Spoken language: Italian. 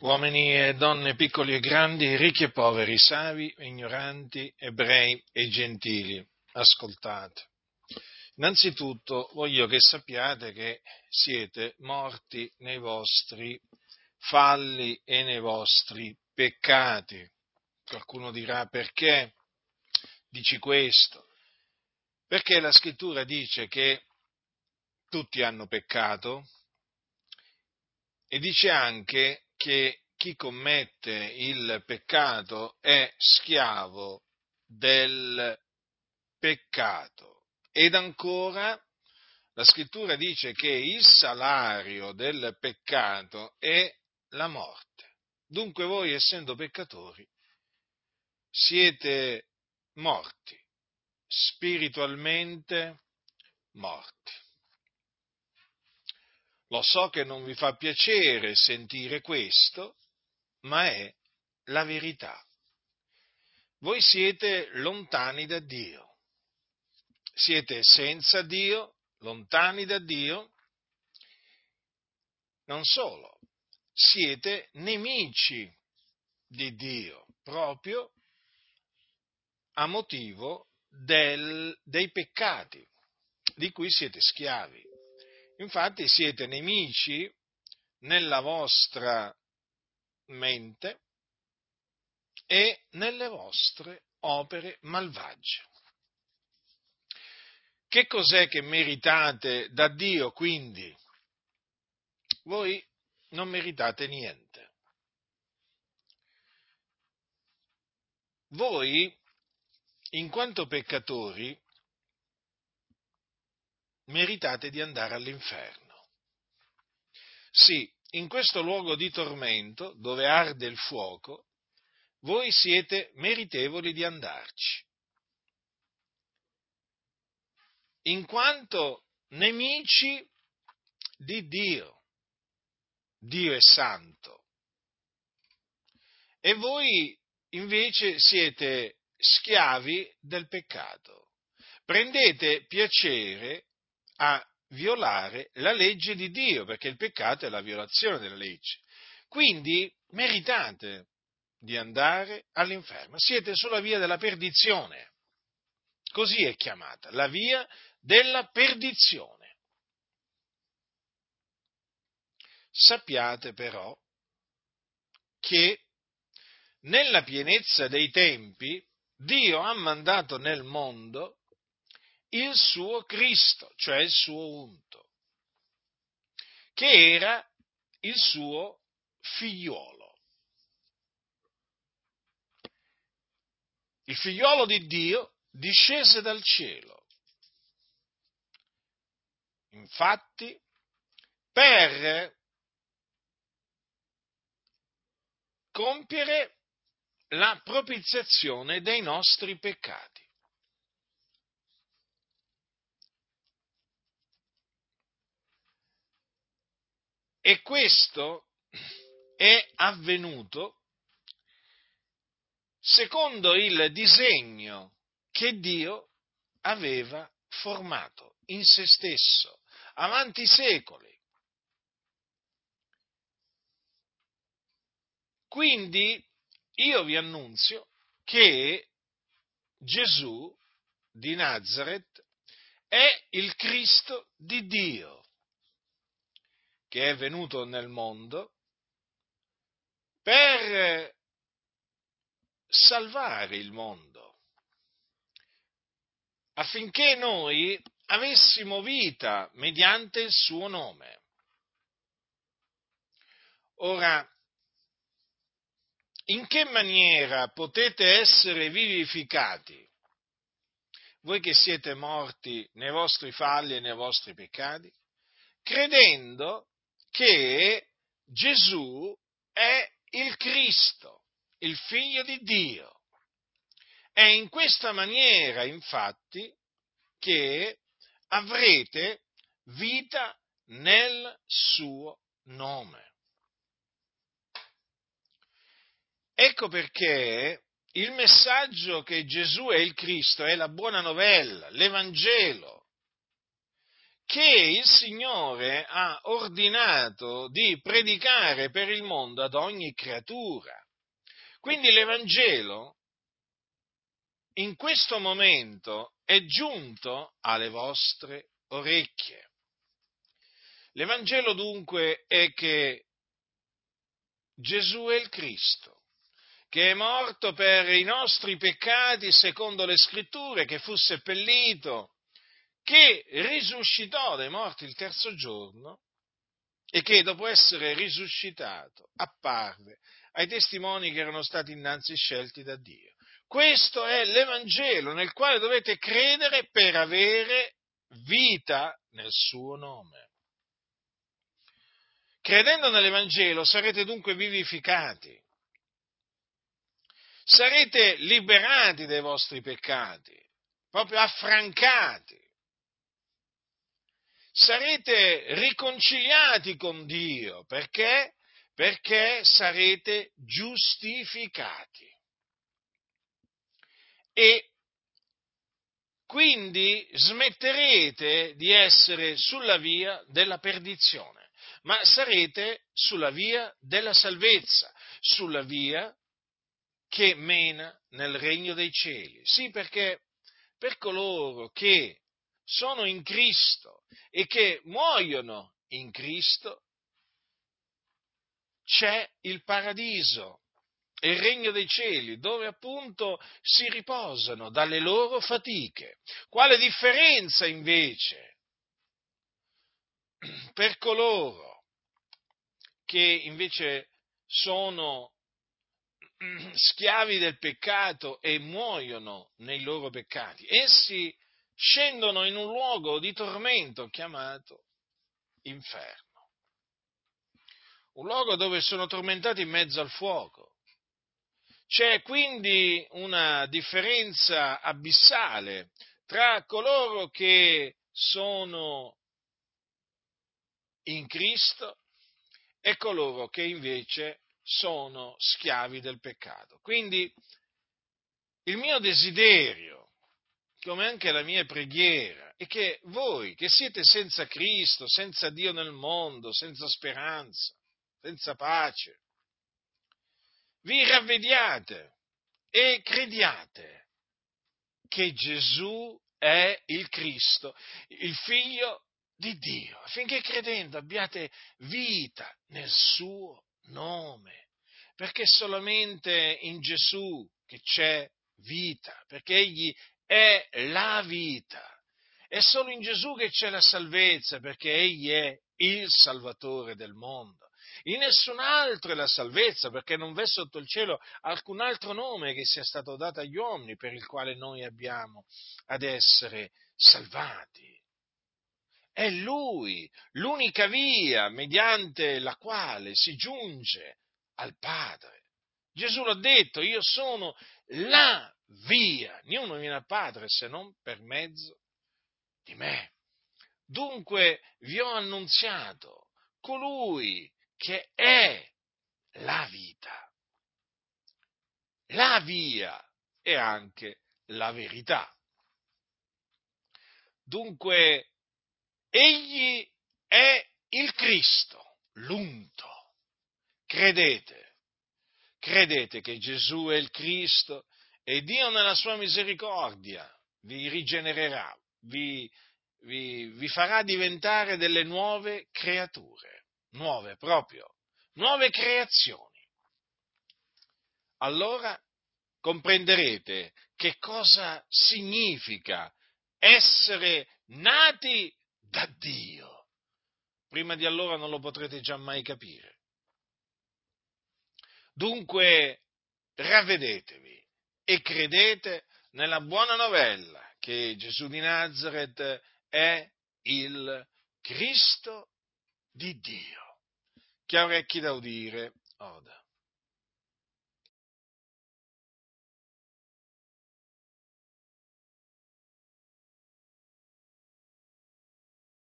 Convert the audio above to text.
uomini e donne, piccoli e grandi, ricchi e poveri, savi e ignoranti, ebrei e gentili, ascoltate. Innanzitutto voglio che sappiate che siete morti nei vostri falli e nei vostri peccati. Qualcuno dirà perché dici questo? Perché la scrittura dice che tutti hanno peccato e dice anche che chi commette il peccato è schiavo del peccato. Ed ancora la scrittura dice che il salario del peccato è la morte. Dunque voi, essendo peccatori, siete morti, spiritualmente morti. Lo so che non vi fa piacere sentire questo, ma è la verità. Voi siete lontani da Dio, siete senza Dio, lontani da Dio, non solo, siete nemici di Dio, proprio a motivo del, dei peccati di cui siete schiavi. Infatti siete nemici nella vostra mente e nelle vostre opere malvagie. Che cos'è che meritate da Dio quindi? Voi non meritate niente. Voi, in quanto peccatori, meritate di andare all'inferno. Sì, in questo luogo di tormento, dove arde il fuoco, voi siete meritevoli di andarci. In quanto nemici di Dio. Dio è santo. E voi invece siete schiavi del peccato. Prendete piacere a violare la legge di Dio, perché il peccato è la violazione della legge. Quindi meritate di andare all'inferno, siete sulla via della perdizione. Così è chiamata, la via della perdizione. Sappiate però che nella pienezza dei tempi Dio ha mandato nel mondo il suo Cristo, cioè il suo unto, che era il suo figliuolo. Il figliuolo di Dio discese dal cielo. Infatti, per compiere la propiziazione dei nostri peccati. E questo è avvenuto secondo il disegno che Dio aveva formato in se stesso avanti i secoli. Quindi io vi annunzio che Gesù di Nazareth è il Cristo di Dio che è venuto nel mondo per salvare il mondo, affinché noi avessimo vita mediante il suo nome. Ora, in che maniera potete essere vivificati? Voi che siete morti nei vostri falli e nei vostri peccati, credendo che Gesù è il Cristo, il figlio di Dio. È in questa maniera, infatti, che avrete vita nel suo nome. Ecco perché il messaggio che Gesù è il Cristo è la buona novella, l'Evangelo, che il Signore ha ordinato di predicare per il mondo ad ogni creatura. Quindi l'Evangelo in questo momento è giunto alle vostre orecchie. L'Evangelo dunque è che Gesù è il Cristo, che è morto per i nostri peccati secondo le scritture, che fu seppellito, che risuscitò dai morti il terzo giorno e che dopo essere risuscitato apparve ai testimoni che erano stati innanzi scelti da Dio. Questo è l'Evangelo nel quale dovete credere per avere vita nel suo nome. Credendo nell'Evangelo sarete dunque vivificati, sarete liberati dai vostri peccati, proprio affrancati sarete riconciliati con Dio. Perché? Perché sarete giustificati. E quindi smetterete di essere sulla via della perdizione, ma sarete sulla via della salvezza, sulla via che mena nel regno dei cieli. Sì, perché per coloro che sono in Cristo e che muoiono in Cristo, c'è il paradiso, il regno dei cieli, dove appunto si riposano dalle loro fatiche. Quale differenza invece per coloro che invece sono schiavi del peccato e muoiono nei loro peccati? Essi scendono in un luogo di tormento chiamato inferno. Un luogo dove sono tormentati in mezzo al fuoco. C'è quindi una differenza abissale tra coloro che sono in Cristo e coloro che invece sono schiavi del peccato. Quindi il mio desiderio come anche la mia preghiera, è che voi che siete senza Cristo, senza Dio nel mondo, senza speranza, senza pace, vi ravvediate e crediate che Gesù è il Cristo, il figlio di Dio, affinché credendo abbiate vita nel suo nome, perché solamente in Gesù che c'è vita, perché Egli è la vita. È solo in Gesù che c'è la salvezza, perché Egli è il Salvatore del mondo. In nessun altro è la salvezza, perché non v'è sotto il cielo alcun altro nome che sia stato dato agli uomini per il quale noi abbiamo ad essere salvati. È Lui, l'unica via mediante la quale si giunge al Padre. Gesù l'ha detto, io sono la via, niuno viene al Padre se non per mezzo di me. Dunque vi ho annunziato colui che è la vita, la via e anche la verità. Dunque, egli è il Cristo, l'unto. Credete, credete che Gesù è il Cristo e Dio nella sua misericordia vi rigenererà, vi, vi, vi farà diventare delle nuove creature, nuove proprio, nuove creazioni. Allora comprenderete che cosa significa essere nati da Dio. Prima di allora non lo potrete già mai capire. Dunque, ravvedetevi e credete nella buona novella che Gesù di Nazareth è il Cristo di Dio. Chi ha orecchi da udire, oda.